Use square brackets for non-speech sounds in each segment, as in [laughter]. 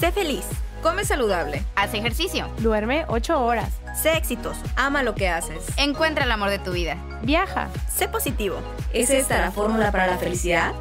Sé feliz. Come saludable. Haz ejercicio. Duerme 8 horas. Sé exitoso. Ama lo que haces. Encuentra el amor de tu vida. Viaja. Sé positivo. ¿Es esta la fórmula para la felicidad?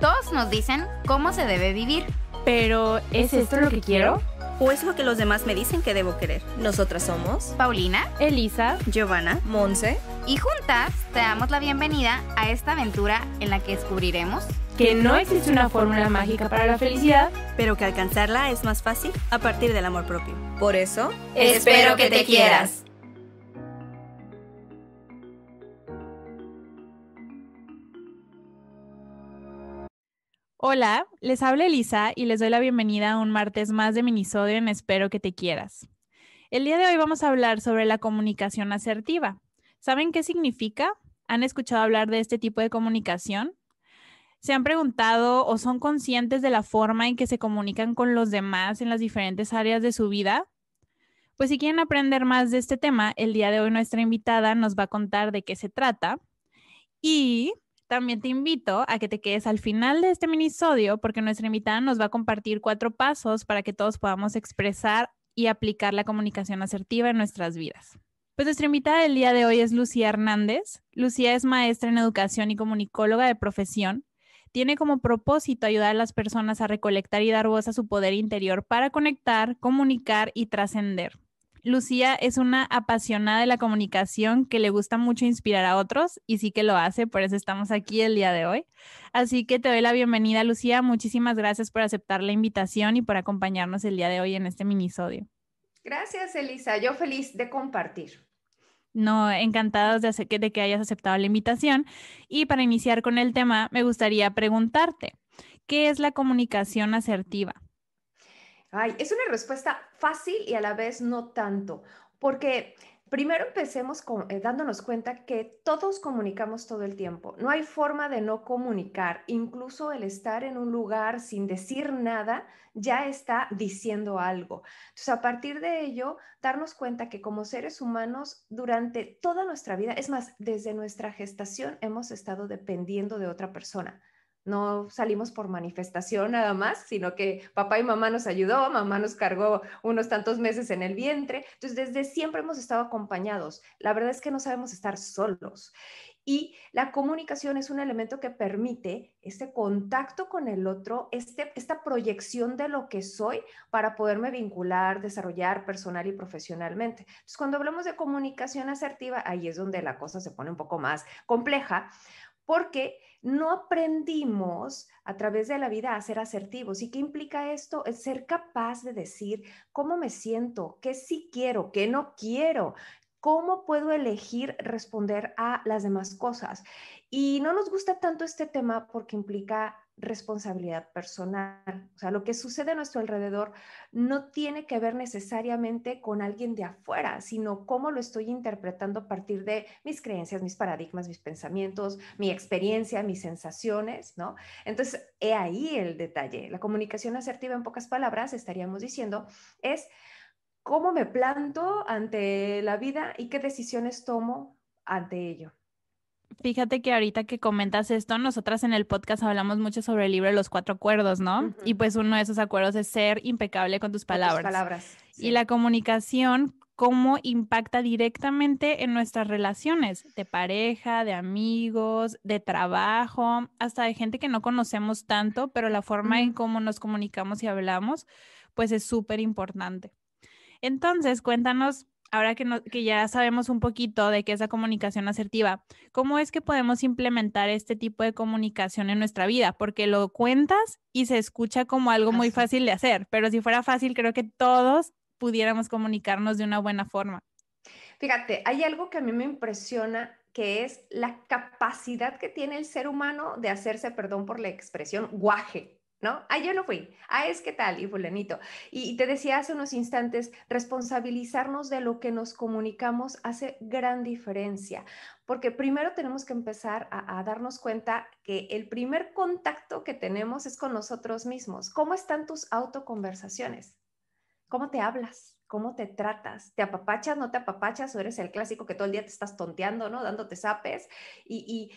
Todos nos dicen cómo se debe vivir. Pero, ¿es esto lo que quiero? ¿O es lo que los demás me dicen que debo querer? Nosotras somos Paulina, Elisa, Giovanna, Monse. y juntas te damos la bienvenida a esta aventura en la que descubriremos que no existe una fórmula mágica para la felicidad. pero que alcanzarla es más fácil a partir del amor propio. Por eso, Espero que te quieras. Hola, les habla Elisa y les doy la bienvenida a un martes más de minisodio en Espero que te quieras. El día de hoy vamos a hablar sobre la comunicación asertiva. ¿Saben qué significa? ¿Han escuchado hablar de este tipo de comunicación? ¿Se han preguntado o son conscientes de la forma en que se comunican con los demás en las diferentes áreas de su vida? Pues si quieren aprender más de este tema, el día de hoy nuestra invitada nos va a contar de qué se trata y también te invito a que te quedes al final de este minisodio porque nuestra invitada nos va a compartir cuatro pasos para que todos podamos expresar y aplicar la comunicación asertiva en nuestras vidas. Pues nuestra invitada del día de hoy es Lucía Hernández. Lucía es maestra en educación y comunicóloga de profesión. Tiene como propósito ayudar a las personas a recolectar y dar voz a su poder interior para conectar, comunicar y trascender. Lucía es una apasionada de la comunicación que le gusta mucho inspirar a otros y sí que lo hace, por eso estamos aquí el día de hoy. Así que te doy la bienvenida, Lucía. Muchísimas gracias por aceptar la invitación y por acompañarnos el día de hoy en este minisodio. Gracias, Elisa. Yo feliz de compartir. No, encantados de, de que hayas aceptado la invitación. Y para iniciar con el tema, me gustaría preguntarte, ¿qué es la comunicación asertiva? Ay, es una respuesta fácil y a la vez no tanto, porque primero empecemos con, eh, dándonos cuenta que todos comunicamos todo el tiempo. No hay forma de no comunicar. Incluso el estar en un lugar sin decir nada ya está diciendo algo. Entonces, a partir de ello, darnos cuenta que como seres humanos, durante toda nuestra vida, es más, desde nuestra gestación, hemos estado dependiendo de otra persona. No salimos por manifestación nada más, sino que papá y mamá nos ayudó, mamá nos cargó unos tantos meses en el vientre. Entonces, desde siempre hemos estado acompañados. La verdad es que no sabemos estar solos. Y la comunicación es un elemento que permite este contacto con el otro, este, esta proyección de lo que soy para poderme vincular, desarrollar personal y profesionalmente. Entonces, cuando hablamos de comunicación asertiva, ahí es donde la cosa se pone un poco más compleja, porque no aprendimos a través de la vida a ser asertivos. ¿Y qué implica esto? Es ser capaz de decir cómo me siento, qué sí quiero, qué no quiero, cómo puedo elegir responder a las demás cosas. Y no nos gusta tanto este tema porque implica responsabilidad personal. O sea, lo que sucede a nuestro alrededor no tiene que ver necesariamente con alguien de afuera, sino cómo lo estoy interpretando a partir de mis creencias, mis paradigmas, mis pensamientos, mi experiencia, mis sensaciones, ¿no? Entonces, he ahí el detalle. La comunicación asertiva, en pocas palabras, estaríamos diciendo, es cómo me planto ante la vida y qué decisiones tomo ante ello. Fíjate que ahorita que comentas esto, nosotras en el podcast hablamos mucho sobre el libro de los cuatro acuerdos, ¿no? Y pues uno de esos acuerdos es ser impecable con tus Con tus palabras. Y la comunicación, cómo impacta directamente en nuestras relaciones de pareja, de amigos, de trabajo, hasta de gente que no conocemos tanto, pero la forma en cómo nos comunicamos y hablamos, pues es súper importante. Entonces, cuéntanos, ahora que, no- que ya sabemos un poquito de qué es la comunicación asertiva, ¿cómo es que podemos implementar este tipo de comunicación en nuestra vida? Porque lo cuentas y se escucha como algo muy fácil de hacer, pero si fuera fácil, creo que todos pudiéramos comunicarnos de una buena forma. Fíjate, hay algo que a mí me impresiona que es la capacidad que tiene el ser humano de hacerse, perdón por la expresión, guaje, ¿no? Ah, yo no fui. Ah, es que tal, y fulanito. Y, te decía hace unos instantes, responsabilizarnos de lo que nos comunicamos hace gran diferencia, porque primero tenemos que empezar a, a darnos cuenta que el primer contacto que tenemos es con nosotros mismos. ¿Cómo están tus autoconversaciones? Cómo te hablas, cómo te tratas, te apapachas, no te apapachas, o eres el clásico que todo el día te estás tonteando, ¿no? Dándote zapes. Y, y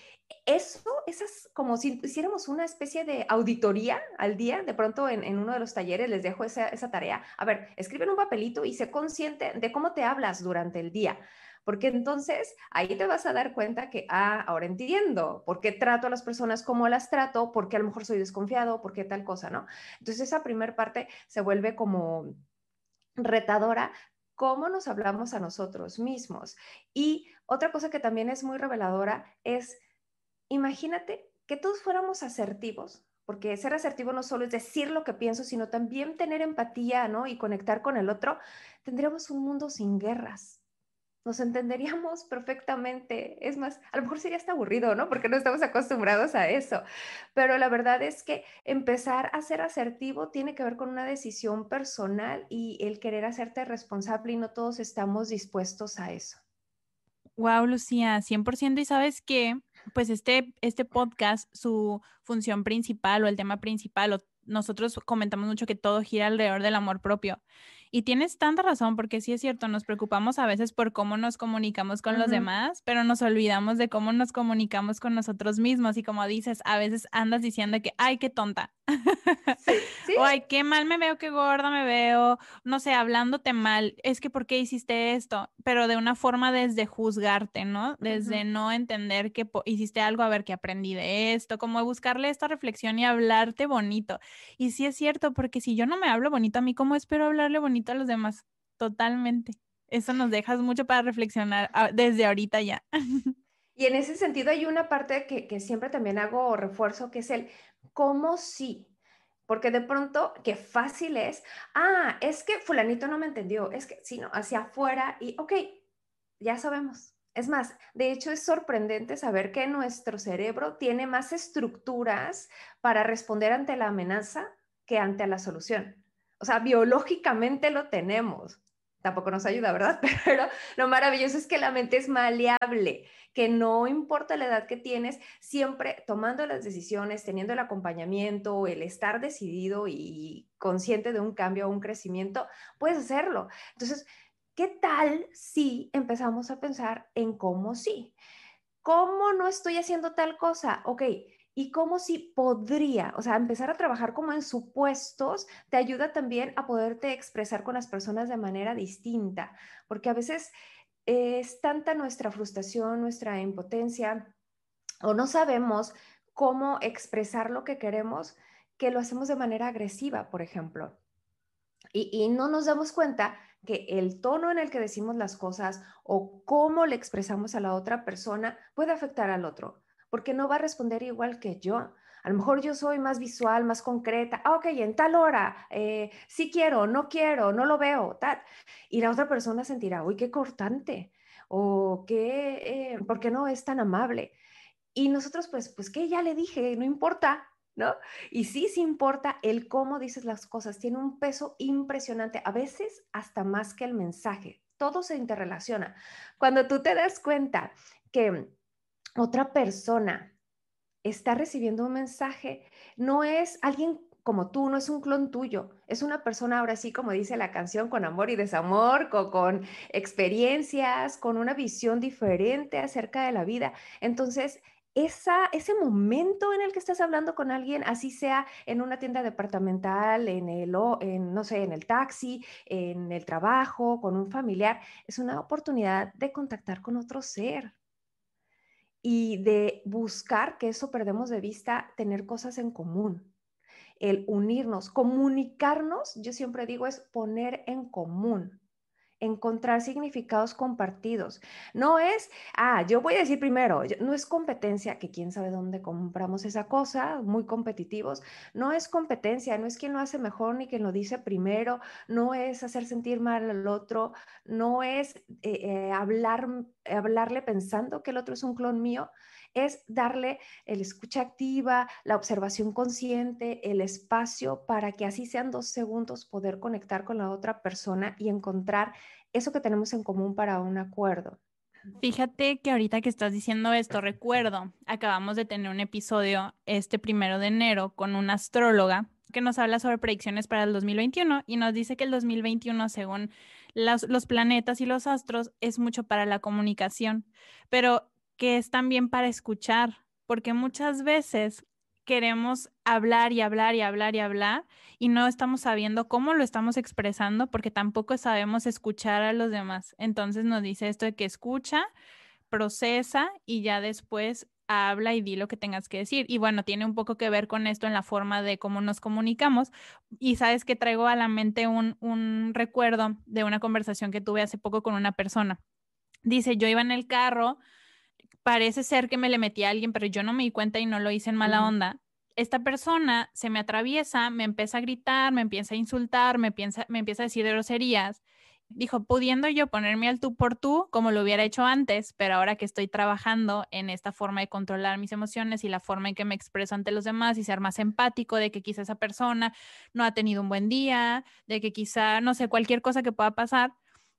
eso, esas, como si hiciéramos una especie de auditoría al día, de pronto en, en uno de los talleres les dejo esa, esa tarea. A ver, escriben un papelito y sé consciente de cómo te hablas durante el día porque entonces ahí te vas a dar cuenta que, ah, ahora entiendo por qué trato a las personas como las trato, porque a lo mejor soy desconfiado, porque tal cosa, ¿no? Entonces esa primera parte se vuelve como retadora, cómo nos hablamos a nosotros mismos. Y otra cosa que también es muy reveladora es, imagínate que todos fuéramos asertivos, porque ser asertivo no solo es decir lo que pienso, sino también tener empatía, ¿no? Y conectar con el otro, tendríamos un mundo sin guerras nos entenderíamos perfectamente. Es más, a lo mejor sería hasta aburrido, ¿no? Porque no estamos acostumbrados a eso. Pero la verdad es que empezar a ser asertivo tiene que ver con una decisión personal y el querer hacerte responsable y no todos estamos dispuestos a eso. Wow, Lucía, 100%. Y sabes que, pues este, este podcast, su función principal o el tema principal, o nosotros comentamos mucho que todo gira alrededor del amor propio. Y tienes tanta razón, porque sí es cierto, nos preocupamos a veces por cómo nos comunicamos con los demás, pero nos olvidamos de cómo nos comunicamos con nosotros mismos. Y como dices, a veces andas diciendo que, ay, qué tonta. [laughs] o ay, qué mal me veo, qué gorda me veo. No sé, hablándote mal. Es que, ¿por qué hiciste esto? Pero de una forma desde juzgarte, ¿no? Desde no entender que hiciste algo, a ver, que aprendí de esto, como buscarle esta reflexión y hablarte bonito. Y sí es cierto, porque si yo no me hablo bonito a mí, ¿cómo espero hablarle bonito? A los demás, totalmente. Eso nos dejas mucho para reflexionar ah, desde ahorita ya. [laughs] Y en ese sentido hay una parte que, que siempre también hago refuerzo, que es el cómo sí. Porque de pronto, qué fácil es, ah, es que fulanito no me entendió, es que, sino hacia afuera y, ok, ya sabemos. Es más, de hecho es sorprendente saber que nuestro cerebro tiene más estructuras para responder ante la amenaza que ante la solución. O sea, biológicamente lo tenemos. Tampoco nos ayuda, ¿verdad? [laughs] Pero lo maravilloso es que la mente es maleable, que no importa la edad que tienes, siempre tomando las decisiones, teniendo el acompañamiento, el estar decidido y consciente de un cambio o un crecimiento, puedes hacerlo. Entonces, ¿qué tal si empezamos a pensar en cómo sí? ¿Cómo no estoy haciendo tal cosa? Ok, y cómo si podría, o sea, empezar a trabajar como en supuestos te ayuda también a poderte expresar con las personas de manera distinta, porque a veces es tanta nuestra frustración, nuestra impotencia, o no sabemos cómo expresar lo que queremos, que lo hacemos de manera agresiva, por ejemplo. Y, no nos damos cuenta que el tono en el que decimos las cosas o cómo le expresamos a la otra persona puede afectar al otro porque no va a responder igual que yo. A lo mejor yo soy más visual, más concreta. Ah, ok, en tal hora, eh, sí quiero, no quiero, no lo veo, tal. Y la otra persona sentirá, uy, qué cortante, o qué, eh, ¿por qué no es tan amable? Y nosotros, pues, pues que ya le dije, no importa, ¿no? Y sí, sí importa el cómo dices las cosas, tiene un peso impresionante, a veces hasta más que el mensaje, todo se interrelaciona. Cuando tú te das cuenta que otra persona está recibiendo un mensaje, no es alguien como tú, no es un clon tuyo, es una persona ahora sí, como dice la canción, con amor y desamor, con, experiencias, con una visión diferente acerca de la vida. Entonces, esa, ese momento en el que estás hablando con alguien, así sea en una tienda departamental, en el, en, no sé, en el taxi, en el trabajo, con un familiar, es una oportunidad de contactar con otro ser, y de buscar, que eso perdemos de vista, tener cosas en común, el unirnos, comunicarnos, yo siempre digo, es poner en común encontrar significados compartidos. No es, ah, yo voy a decir primero, no es competencia, que quién sabe dónde compramos esa cosa, muy competitivos. No es competencia, no es quien lo hace mejor ni quien lo dice primero, no es hacer sentir mal al otro, no es eh, eh, hablar, hablarle pensando que el otro es un clon mío, es darle el escucha activa, la observación consciente, el espacio para que así sean dos segundos poder conectar con la otra persona y encontrar eso que tenemos en común para un acuerdo. Fíjate que ahorita que estás diciendo esto, recuerdo, acabamos de tener un episodio este primero de enero con una astróloga que nos habla sobre predicciones para el 2021 y nos dice que el 2021, según los planetas y los astros, es mucho para la comunicación, pero que es también para escuchar, porque muchas veces queremos hablar y hablar y hablar y hablar y no estamos sabiendo cómo lo estamos expresando porque tampoco sabemos escuchar a los demás. Entonces nos dice esto de que escucha, procesa y ya después habla y di lo que tengas que decir. Y bueno, tiene un poco que ver con esto en la forma de cómo nos comunicamos. Y sabes que traigo a la mente un, un recuerdo de una conversación que tuve hace poco con una persona. Dice, yo iba en el carro parece ser que me le metí a alguien, pero yo no me di cuenta y no lo hice en mala onda. Esta persona se me atraviesa, me empieza a gritar, me empieza a insultar, me, piensa, me empieza a decir groserías. Dijo, pudiendo yo ponerme al tú por tú, como lo hubiera hecho antes, pero ahora que estoy trabajando en esta forma de controlar mis emociones y la forma en que me expreso ante los demás y ser más empático de que quizá esa persona no ha tenido un buen día, de que quizá, no sé, cualquier cosa que pueda pasar,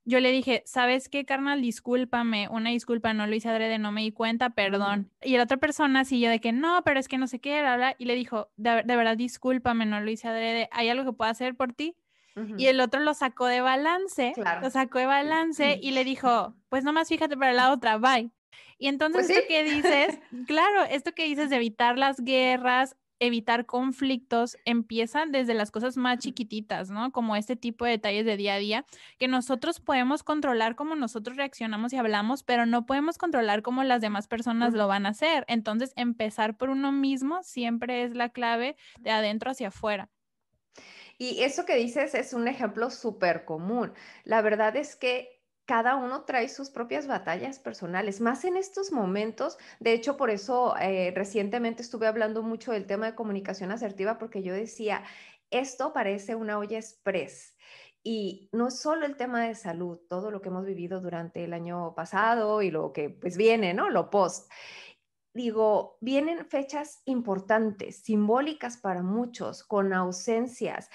yo le dije, ¿sabes qué, carnal? Discúlpame, una disculpa, no lo hice adrede, no me di cuenta, perdón. Y la otra persona siguió de que no, pero es que no sé qué, bla, y le dijo, de, verdad, discúlpame, no lo hice adrede, ¿hay algo que pueda hacer por ti? Y el otro lo sacó de balance, lo sacó de balance y le dijo, [laughs] pues nomás fíjate para la otra, bye. Y entonces pues esto que dices, [laughs] claro, esto que dices de evitar las guerras, evitar conflictos empiezan desde las cosas más chiquititas, ¿no? Como este tipo de detalles de día a día, que nosotros podemos controlar cómo nosotros reaccionamos y hablamos, pero no podemos controlar cómo las demás personas lo van a hacer. Entonces, empezar por uno mismo siempre es la clave de adentro hacia afuera. Y eso que dices es un ejemplo súper común. La verdad es que cada uno trae sus propias batallas personales, más en estos momentos. De hecho, por eso eh, recientemente estuve hablando mucho del tema de comunicación asertiva, porque yo decía, esto parece una olla express. Y no es solo el tema de salud, todo lo que hemos vivido durante el año pasado y lo que pues viene, ¿no? Lo post. Digo, vienen fechas importantes, simbólicas para muchos, con ausencias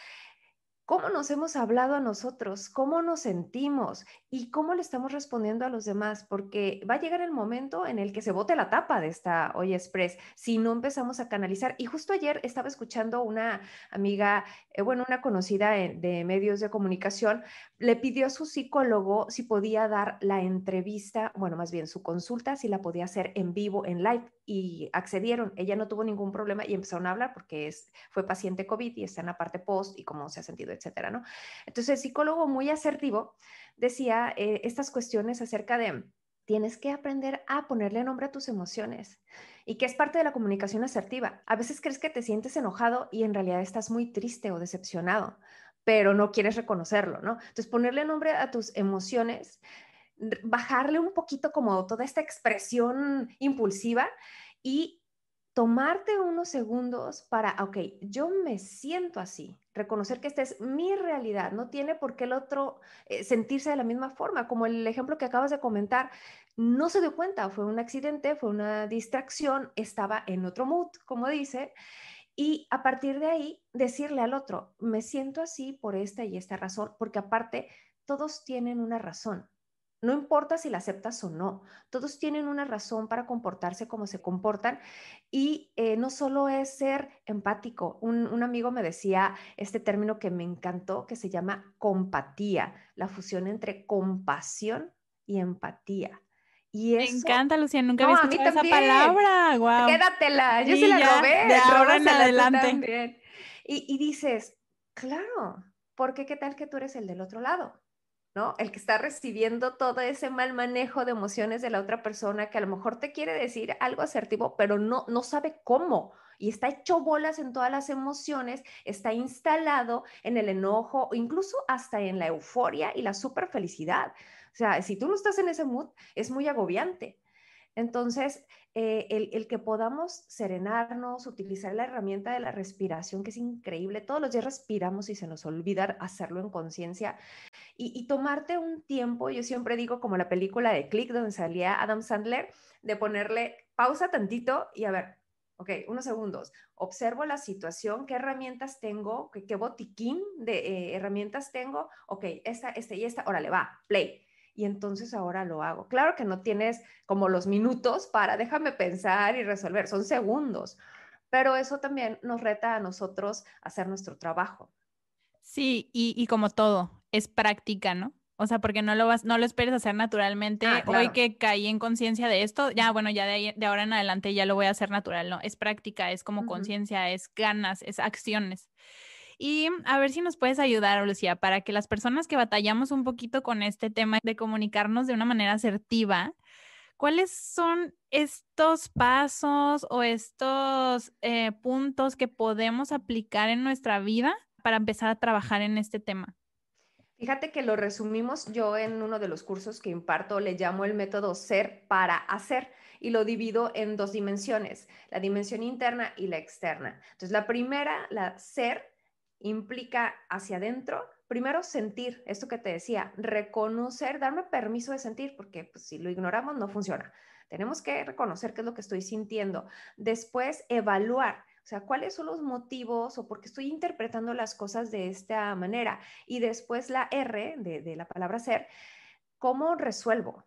cómo nos hemos hablado a nosotros, cómo nos sentimos y cómo le estamos respondiendo a los demás, porque va a llegar el momento en el que se bote la tapa de esta Hoy Express si no empezamos a canalizar. Y justo ayer estaba escuchando una amiga, eh, bueno, una conocida de medios de comunicación, le pidió a su psicólogo si podía dar la entrevista, bueno, más bien su consulta, si la podía hacer en vivo, en live, y accedieron. Ella no tuvo ningún problema y empezaron a hablar porque es, fue paciente COVID y está en la parte post y cómo se ha sentido, etcétera, ¿no? Entonces, el psicólogo muy asertivo decía eh, estas cuestiones acerca de tienes que aprender a ponerle nombre a tus emociones y que es parte de la comunicación asertiva. A veces crees que te sientes enojado y en realidad estás muy triste o decepcionado, pero no quieres reconocerlo, ¿no? Entonces, ponerle nombre a tus emociones, bajarle un poquito como toda esta expresión impulsiva y tomarte unos segundos para, ok, yo me siento así, reconocer que esta es mi realidad, no tiene por qué el otro eh, sentirse de la misma forma, como el ejemplo que acabas de comentar, no se dio cuenta, fue un accidente, fue una distracción, estaba en otro mood, como dice, y a partir de ahí decirle al otro, me siento así por esta y esta razón, porque aparte todos tienen una razón. No importa si la aceptas o no, todos tienen una razón para comportarse como se comportan y eh, no solo es ser empático. Un, amigo me decía este término que me encantó, que se llama compatía, la fusión entre compasión y empatía. Y me encanta, Lucía, nunca había escuchado esa palabra. Wow. Quédatela, yo se la robé. De ahora en adelante. Y, y dices, claro, porque qué tal que tú eres el del otro lado? ¿No? El que está recibiendo todo ese mal manejo de emociones de la otra persona que a lo mejor te quiere decir algo asertivo, pero no, no sabe cómo. Y está hecho bolas en todas las emociones, está instalado en el enojo, incluso hasta en la euforia y la super felicidad. O sea, si tú no estás en ese mood, es muy agobiante. Entonces, eh, el, que podamos serenarnos, utilizar la herramienta de la respiración, que es increíble, todos los días respiramos y se nos olvida hacerlo en conciencia, y, tomarte un tiempo, yo siempre digo como la película de Click, donde salía Adam Sandler, de ponerle pausa tantito y a ver, ok, unos segundos, observo la situación, qué herramientas tengo, qué, botiquín de eh, herramientas tengo, ok, esta, esta y esta, órale, va, play y entonces ahora lo hago. Claro que no tienes como los minutos para déjame pensar y resolver, son segundos, pero eso también nos reta a nosotros hacer nuestro trabajo. Sí, y, y como todo, es práctica, ¿no? O sea, porque no lo vas, no lo esperes hacer naturalmente. Ah, Hoy que caí en conciencia de esto, ya bueno, ya de, ahí- de ahora en adelante ya lo voy a hacer natural, ¿no? Es práctica, es como conciencia, es ganas, es acciones. Y a ver si nos puedes ayudar, Lucía, para que las personas que batallamos un poquito con este tema de comunicarnos de una manera asertiva, ¿cuáles son estos pasos o estos eh, puntos que podemos aplicar en nuestra vida para empezar a trabajar en este tema? Fíjate que lo resumimos yo en uno de los cursos que imparto, le llamo el método ser para hacer y lo divido en dos dimensiones, la dimensión interna y la externa. Entonces, la primera, la ser, implica hacia adentro, primero sentir, esto que te decía, reconocer, darme permiso de sentir, porque pues, si lo ignoramos no funciona. Tenemos que reconocer qué es lo que estoy sintiendo. Después, evaluar. O sea, ¿cuáles son los motivos o por qué estoy interpretando las cosas de esta manera? Y después la R de, la palabra ser, ¿cómo resuelvo?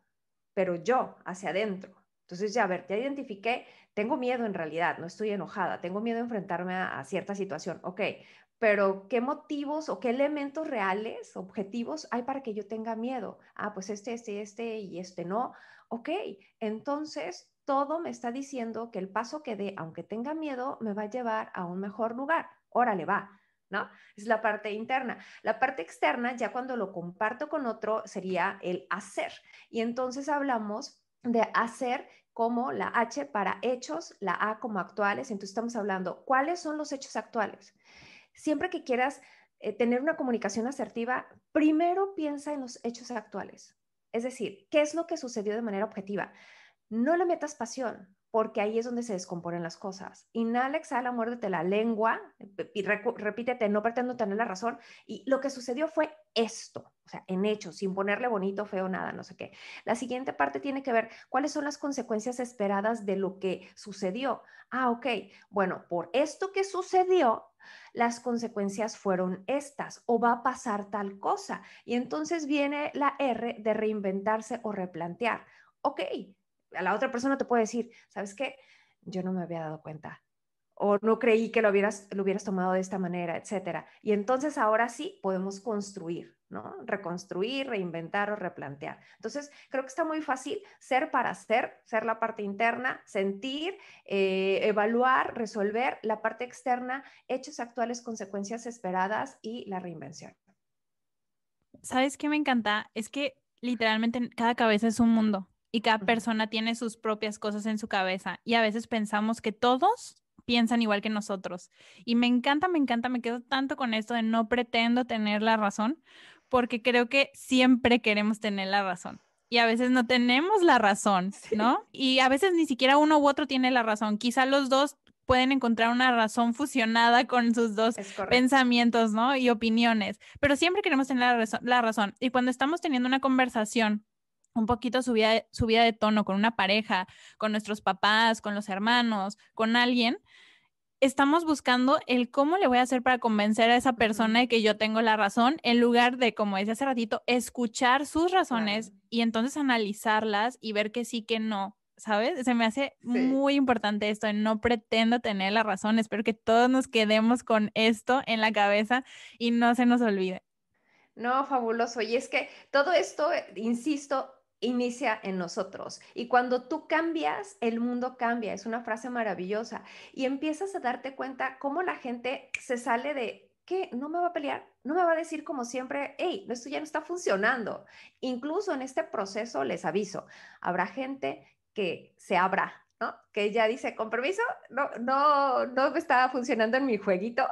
Pero yo, hacia adentro. Entonces, ya, a ver, ya identifiqué, tengo miedo en realidad, no estoy enojada, tengo miedo a enfrentarme a, a cierta situación. Ok, pero ¿qué motivos o qué elementos reales, objetivos hay para que yo tenga miedo? Ah, pues este, este, este y este no. Ok, entonces todo me está diciendo que el paso que dé, aunque tenga miedo, me va a llevar a un mejor lugar. Órale, va, ¿no? Es la parte interna. La parte externa, ya cuando lo comparto con otro, sería el hacer. Y entonces hablamos de hacer como la H para hechos, la A como actuales. Entonces estamos hablando, ¿cuáles son los hechos actuales? Siempre que quieras eh, tener una comunicación asertiva, primero piensa en los hechos actuales. Es decir, ¿qué es lo que sucedió de manera objetiva? No le metas pasión, porque ahí es donde se descomponen las cosas. Inhala, exhala, muérdete la lengua y repítete, no pretendo tener la razón. Y lo que sucedió fue esto, o sea, en hechos, sin ponerle bonito, feo, nada, no sé qué. La siguiente parte tiene que ver cuáles son las consecuencias esperadas de lo que sucedió. Ah, ok, bueno, por esto que sucedió, las consecuencias fueron estas o va a pasar tal cosa. Y entonces viene la R de reinventarse o replantear. Ok, la otra persona te puede decir, ¿sabes qué? Yo no me había dado cuenta o no creí que lo hubieras, lo hubieras tomado de esta manera, etcétera. Y entonces ahora sí podemos construir, ¿no? Reconstruir, reinventar o replantear. Entonces, creo que está muy fácil ser para ser, ser la parte interna, sentir, eh, evaluar, resolver, la parte externa, hechos actuales, consecuencias esperadas y la reinvención. ¿Sabes qué me encanta? Es que literalmente cada cabeza es un mundo y cada persona tiene sus propias cosas en su cabeza y a veces pensamos que todos piensan igual que nosotros. Y me encanta, me encanta, me quedo tanto con esto de no pretendo tener la razón, porque creo que siempre queremos tener la razón. Y a veces no tenemos la razón, ¿no? Y a veces ni siquiera uno u otro tiene la razón. Quizá los dos pueden encontrar una razón fusionada con sus dos pensamientos, ¿no? Y opiniones, pero siempre queremos tener la, la razón. Y cuando estamos teniendo una conversación un poquito subida de, subida de tono con una pareja, con nuestros papás, con los hermanos, con alguien, estamos buscando el cómo le voy a hacer para convencer a esa persona de que yo tengo la razón, en lugar de, como decía hace ratito, escuchar sus razones claro. y entonces analizarlas y ver que sí, que no. ¿Sabes? Se me hace sí. muy importante esto, no pretendo tener la razón, espero que todos nos quedemos con esto en la cabeza y no se nos olvide. No, fabuloso. Y es que todo esto, insisto, inicia en nosotros. Y cuando tú cambias, el mundo cambia. Es una frase maravillosa. Y empiezas a darte cuenta cómo la gente se sale de, ¿qué? ¿No me va a pelear? ¿No me va a decir como siempre, hey, esto ya no está funcionando? Incluso en este proceso, les aviso, habrá gente que se abra. ¿no? Que ya dice, con permiso, no, no, no está funcionando en mi jueguito.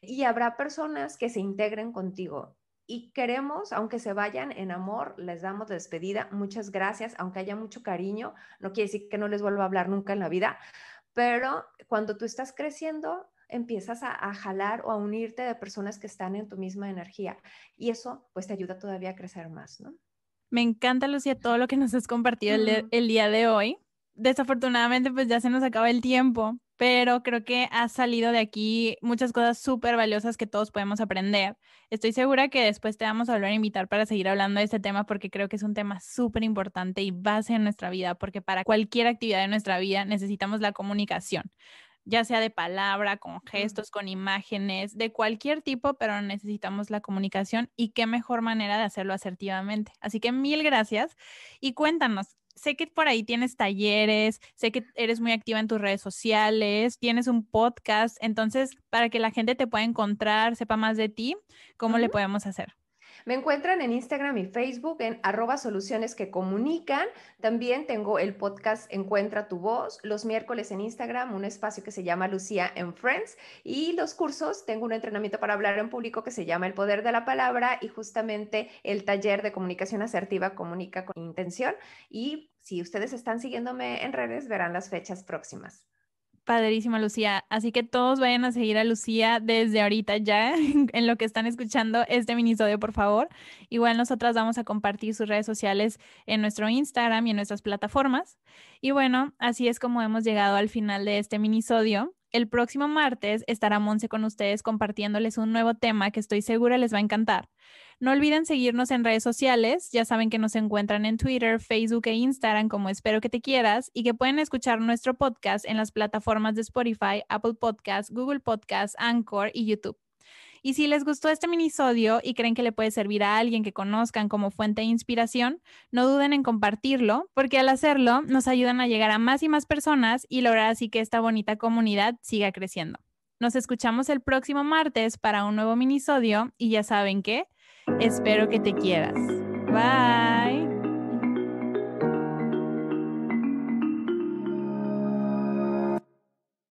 Y habrá personas que se integren contigo y queremos, aunque se vayan en amor, les damos despedida. Muchas gracias, aunque haya mucho cariño, no quiere decir que no les vuelva a hablar nunca en la vida, pero cuando tú estás creciendo, empiezas a, a, jalar o a unirte de personas que están en tu misma energía y eso pues te ayuda todavía a crecer más, ¿no? Me encanta, Lucía, todo lo que nos has compartido mm. el, el día de hoy. Desafortunadamente, pues ya se nos acaba el tiempo, pero creo que ha salido de aquí muchas cosas súper valiosas que todos podemos aprender. Estoy segura que después te vamos a volver a invitar para seguir hablando de este tema porque creo que es un tema súper importante y base en nuestra vida, porque para cualquier actividad de nuestra vida necesitamos la comunicación. ya sea de palabra, con gestos, con imágenes, de cualquier tipo, pero necesitamos la comunicación y qué mejor manera de hacerlo asertivamente. Así que mil gracias y cuéntanos. Sé que por ahí tienes talleres, sé que eres muy activa en tus redes sociales, tienes un podcast, entonces para que la gente te pueda encontrar, sepa más de ti, ¿cómo le podemos hacer? Me encuentran en Instagram y Facebook en arroba soluciones que comunican. También tengo el podcast Encuentra tu voz los miércoles en Instagram, un espacio que se llama Lucía en Friends. Y los cursos, tengo un entrenamiento para hablar en público que se llama El Poder de la Palabra y justamente el taller de comunicación asertiva Comunica con Intención. Y si ustedes están siguiéndome en redes, verán las fechas próximas. Padrísima, Lucía. Así que todos vayan a seguir a Lucía desde ahorita ya [laughs] en lo que están escuchando este minisodio, por favor. Igual nosotras vamos a compartir sus redes sociales en nuestro Instagram y en nuestras plataformas. Y bueno, así es como hemos llegado al final de este minisodio. El próximo martes estará Monse con ustedes compartiéndoles un nuevo tema que estoy segura les va a encantar. No olviden seguirnos en redes sociales, ya saben que nos encuentran en Twitter, Facebook e Instagram como Espero que te quieras y que pueden escuchar nuestro podcast en las plataformas de Spotify, Apple Podcasts, Google Podcasts, Anchor y YouTube. Y si les gustó este minisodio y creen que le puede servir a alguien que conozcan como fuente de inspiración, no duden en compartirlo, porque al hacerlo nos ayudan a llegar a más y más personas y lograr así que esta bonita comunidad siga creciendo. Nos escuchamos el próximo martes para un nuevo minisodio y ya saben que Espero que te quieras. Bye.